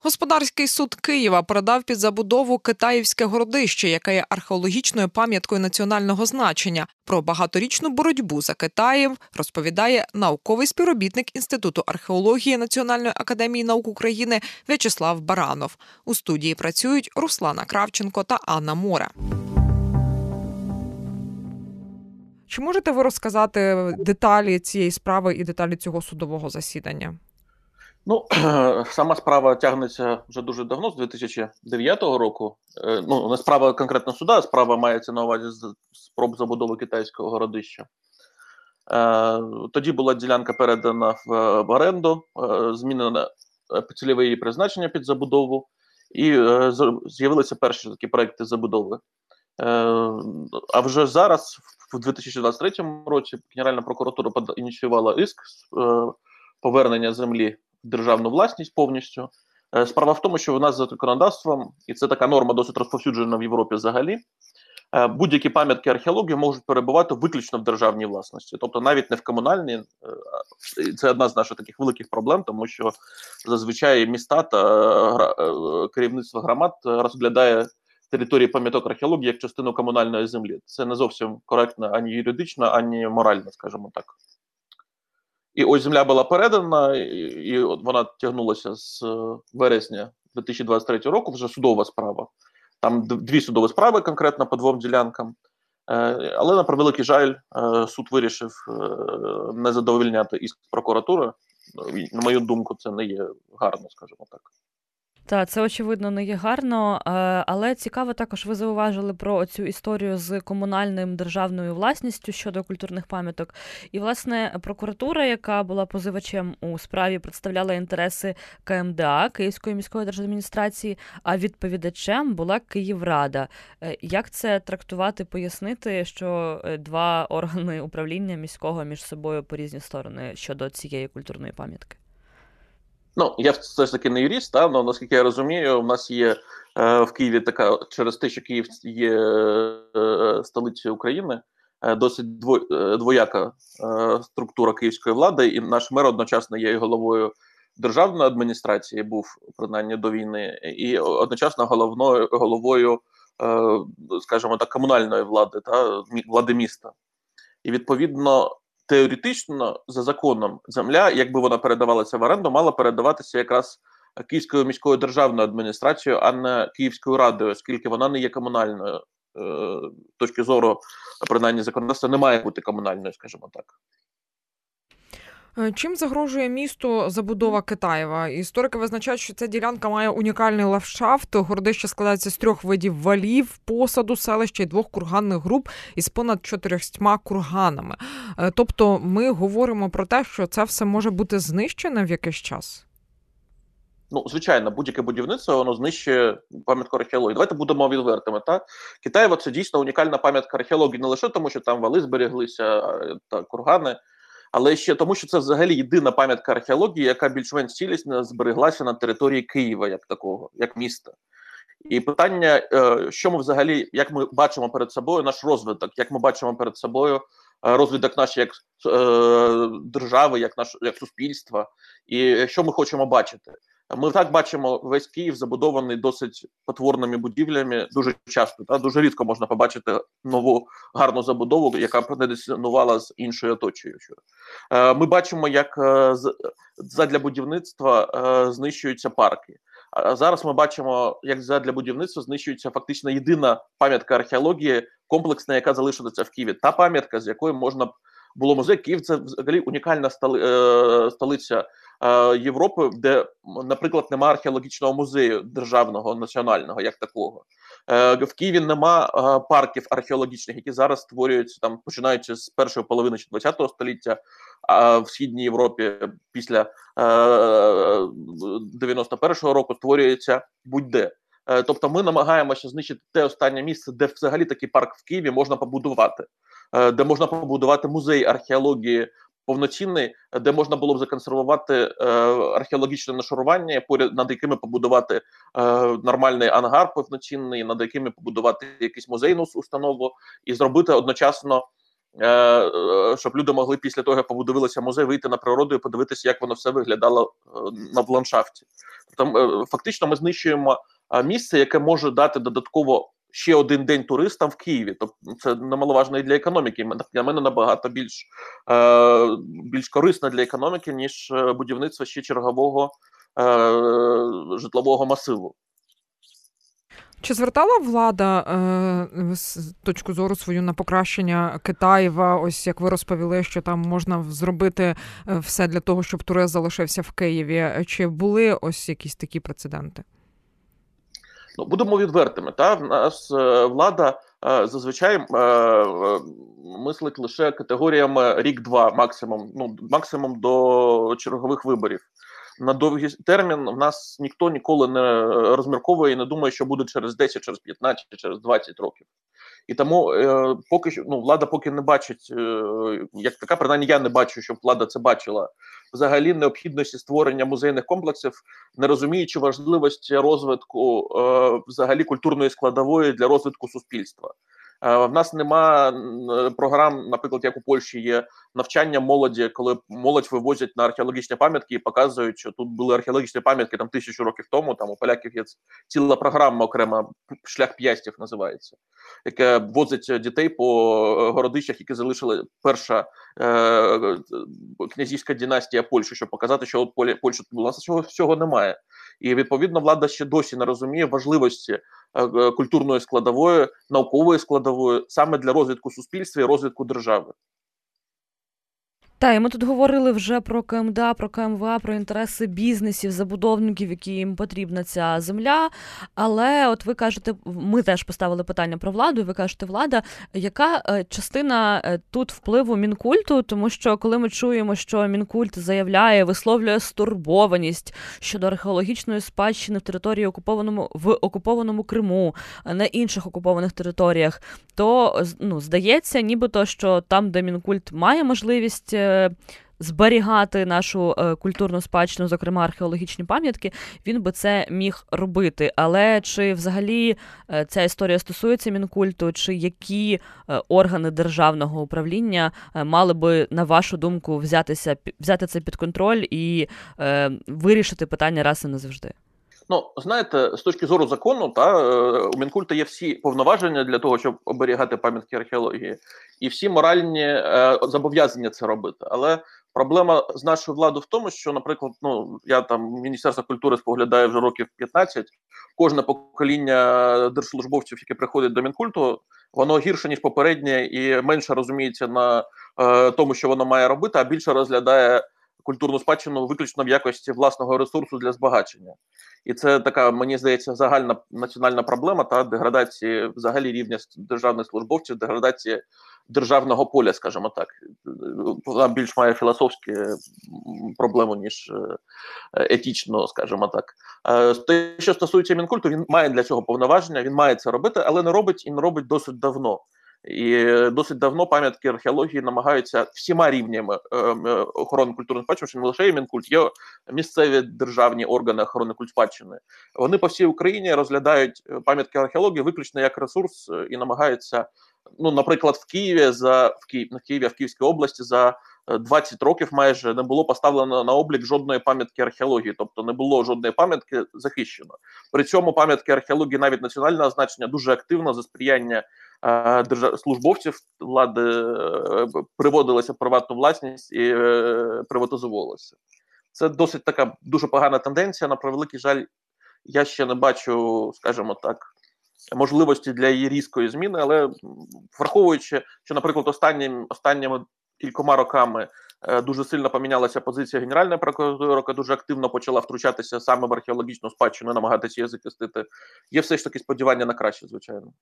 Господарський суд Києва передав під забудову Китаївське городище, яке є археологічною пам'яткою національного значення. Про багаторічну боротьбу за Китаїв розповідає науковий співробітник Інституту археології Національної академії наук України В'ячеслав Баранов. У студії працюють Руслана Кравченко та Анна Море. Чи можете ви розказати деталі цієї справи і деталі цього судового засідання? Ну, сама справа тягнеться вже дуже давно, з 2009 року. Е, ну, не справа конкретно суда, справа мається на увазі спроб забудови китайського городища. Е, тоді була ділянка передана в оренду, е, змінено цільове її призначення під забудову, і з'явилися перші такі проекти забудови. А вже зараз, в 2023 році, Генеральна прокуратура ініціювала іск повернення землі державну власність повністю. Е, справа в тому, що у нас за законодавством, і це така норма досить розповсюджена в Європі взагалі. Е, будь-які пам'ятки археології можуть перебувати виключно в державній власності, тобто навіть не в комунальній. Е, це одна з наших таких великих проблем, тому що зазвичай міста та керівництво громад розглядає території пам'яток археології як частину комунальної землі. Це не зовсім коректно ані юридично, ані морально, скажімо так. І ось земля була передана, і от вона тягнулася з е, вересня 2023 року. Вже судова справа. Там дві судові справи конкретно по двом ділянкам. Е, але на превеликий жаль, е, суд вирішив не задовольняти іск прокуратури. На мою думку, це не є гарно, скажімо так. Так, це очевидно не є гарно, е, але цікаво також ви зауважили про цю історію з комунальним державною власністю щодо культурних пам'яток. І, власне, прокуратура, яка була позивачем у справі, представляла інтереси КМДА Київської міської держадміністрації, а відповідачем була Київрада. Е, як це трактувати, пояснити, що е, два органи управління міського між собою по різні сторони щодо цієї культурної пам'ятки? Ну, я все ж таки не юрист, та, але наскільки я розумію, у нас є е, в Києві така через те, що Київ є е, столицею України, е, досить дво, е, двояка е, структура київської влади, і наш мер одночасно є головою державної адміністрації, був принаймні до війни, і одночасно головною головою, е, скажімо так, комунальної влади та влади міста. І відповідно теоретично за законом земля, якби вона передавалася в оренду, мала передаватися якраз Київською міською державною адміністрацією, а не Київською радою, оскільки вона не є комунальною е, точки зору, принаймні законодавства не має бути комунальною, скажімо так. Е, чим загрожує місту забудова Китаєва? Історики визначають, що ця ділянка має унікальний ландшафт. Городище складається з трьох видів валів, посаду, селища і двох курганних груп із понад чотирьохстьма курганами. Е, тобто, ми говоримо про те, що це все може бути знищене в якийсь час. Ну, звичайно, будь-яке будівництво воно знищує пам'ятку археології. Давайте будемо відвертими. Так? Китаєва це дійсно унікальна пам'ятка археології, не лише тому, що там вали зберіглися та кургани але ще тому, що це взагалі єдина пам'ятка археології, яка більш-менш цілісно збереглася на території Києва, як такого, як міста. І питання, е, що ми взагалі, як ми бачимо перед собою наш розвиток, як ми бачимо перед собою е, розвиток нашої як е, держави, як наш як суспільства, і що ми хочемо бачити. Ми так бачимо весь Київ забудований досить потворними будівлями. Дуже часто та дуже рідко можна побачити нову гарну забудову, яка дисонувала з іншою оточуючою. Е, ми бачимо, як е, задля будівництва е, знищуються парки. А зараз ми бачимо, як задля будівництва знищується фактично єдина пам'ятка археології комплексна, яка залишилася в Києві. Та пам'ятка, з якої можна було музей. Київ це взагалі унікальна столиця Європи, де, наприклад, немає археологічного музею державного національного, як такого. Е, в Києві нема е, парків археологічних, які зараз створюються там, починаючи з першої половини ХХ століття, а в східній Європі після е, 91-го року створюється будь-де. Е, тобто, ми намагаємося знищити те останнє місце, де взагалі такий парк в Києві можна побудувати. Е, де можна побудувати музей археології повноцінний, де можна було б законсервувати е, археологічне нашарування, поряд над якими побудувати е, нормальний ангар повноцінний, над якими побудувати якийсь музейну установу і зробити одночасно. щоб люди могли після того, як побудувалися музей, вийти на природу і подивитися, як воно все виглядало на ландшафті. Тобто, фактично, ми знищуємо місце, яке може дати додатково ще один день туристам в Києві. Тобто це немаловажно і для економіки. Для мене набагато більш е, більш корисно для економіки, ніж е, будівництво ще чергового е, житлового масиву. Чи звертала влада е, з точку зору свою на покращення Китаєва? Ось як ви розповіли, що там можна зробити все для того, щоб турист залишився в Києві? Чи були ось якісь такі прецеденти? Ну, будемо відвертими. Та в нас е, влада е, зазвичай е, мислить лише категоріями рік-два, максимум, ну максимум до чергових виборів. На довгий термін в нас ніхто ніколи не розмірковує і не думає, що буде через 10, через 15, через 20 років. І тому е, поки що ну, влада поки не бачить, е, як така, принаймні я не бачу, щоб влада це бачила. Взагалі необхідності створення музейних комплексів, не розуміючи важливості розвитку е, взагалі культурної складової для розвитку суспільства. Е, в нас нема програм, наприклад, як у Польщі є навчання молоді, коли молодь вивозять на археологічні пам'ятки і показують, що тут були археологічні пам'ятки там тисячу років тому. Там у поляків є ціла програма окрема шлях п'ястів називається, яке возить дітей по е, городищах, які залишили перша е, князівська династія Польщі, щоб показати, що от Польща тут була цього всього немає. І відповідно влада ще досі не розуміє важливості е, складовою, культурної складовою наукової складової саме для розвитку суспільства і розвитку держави. Так, і ми тут говорили вже про КМДА, про КМВА, про інтереси бізнесів, забудовників, яким потрібна ця земля. Але от ви кажете, ми теж поставили питання про владу, і ви кажете, влада, яка е, частина е, тут впливу мінкульту? Тому що коли ми чуємо, що мінкульт заявляє, висловлює стурбованість щодо археологічної спадщини в території окупованому в окупованому Криму, на інших окупованих територіях, то ну, здається, нібито що там, де мінкульт має можливість. Е, зберігати нашу е, культурну спадщину, зокрема археологічні пам'ятки, він би це міг робити. Але чи взагалі е, ця історія стосується мінкульту, чи які органи державного управління мали би, на вашу думку, взятися взяти це під контроль і вирішити питання раз і назавжди? Ну, знаєте, з точки зору закону, та у Мінкульта є всі повноваження для того, щоб оберігати пам'ятки археології, і всі моральні е, зобов'язання це робити. Але проблема з нашою владою в тому, що, наприклад, ну я там міністерство культури споглядаю вже років 15, Кожне покоління держслужбовців, яке приходить до мінкульту, воно гірше ніж попереднє і менше розуміється на е, тому, що воно має робити, а більше розглядає культурну спадщину виключно в якості власного ресурсу для збагачення, і це така, мені здається, загальна національна проблема та деградації взагалі рівня державних службовців, деградації державного поля, скажімо так, вона більш має філософську проблему, ніж е, етічно, скажімо так. Е, те, що стосується мінкульту, він має для цього повноваження, він має це робити, але не робить і не робить досить давно. І досить давно пам'ятки археології намагаються всіма рівнями е, охорони культурної спадщини, не лише Мінкульт, є місцеві державні органи охорони культ спадщини. Вони по всій Україні розглядають пам'ятки археології виключно як ресурс і намагаються ну, наприклад, в Києві за в Києві, в Києві в Київській області за 20 е, років майже не було поставлено на облік жодної пам'ятки археології, тобто не було жодної пам'ятки захищено. При цьому пам'ятки археології, навіть національного значення, дуже активно за сприяння е, службовців влади е, в приватну власність і е. Це досить така дуже погана тенденція. На превеликий жаль, я ще не бачу, скажімо так можливості для її різкої зміни, але враховуючи, що, наприклад, останнім останніми кількома роками дуже сильно помінялася позиція Генеральної прокуратури, яка дуже активно почала втручатися саме в археологічну спадщину, намагатися її захистити. Є все ж таки сподівання на краще, звичайно.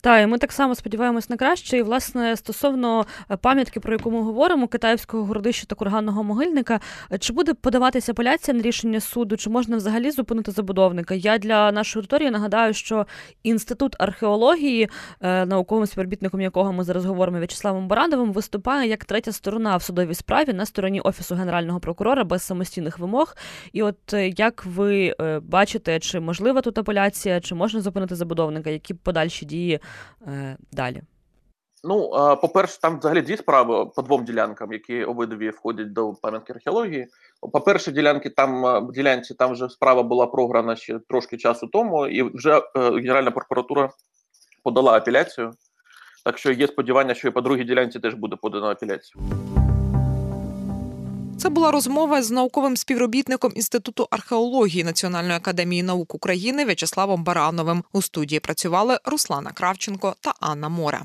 Так, і ми так само сподіваємось на краще. І, власне, стосовно е, пам'ятки, про яку ми говоримо, китайського городища та курганного могильника, е, чи буде подаватися апеляція на рішення суду, чи можна взагалі зупинити забудовника? Я для нашої аудиторії нагадаю, що інститут археології, е, науковим співробітником якого ми зараз говоримо В'ячеславом Барадовим, виступає як третя сторона в судовій справі на стороні офісу генерального прокурора без самостійних вимог. І от як ви бачите, чи можлива тут апеляція, чи можна зупинити забудовника, які подальші дії? е, далі? Ну, е, по-перше, там взагалі дві справи по двом ділянкам, які обидві входять до пам'ятки археології. По-перше, ділянки там е, ділянці там вже справа була програна ще трошки часу тому, і вже е, Генеральна прокуратура подала апеляцію. Так що є сподівання, що і по другій ділянці теж буде подано апеляцію. Це була розмова з науковим співробітником Інституту археології Національної академії наук України В'ячеславом Барановим. У студії працювали Руслана Кравченко та Анна Мора.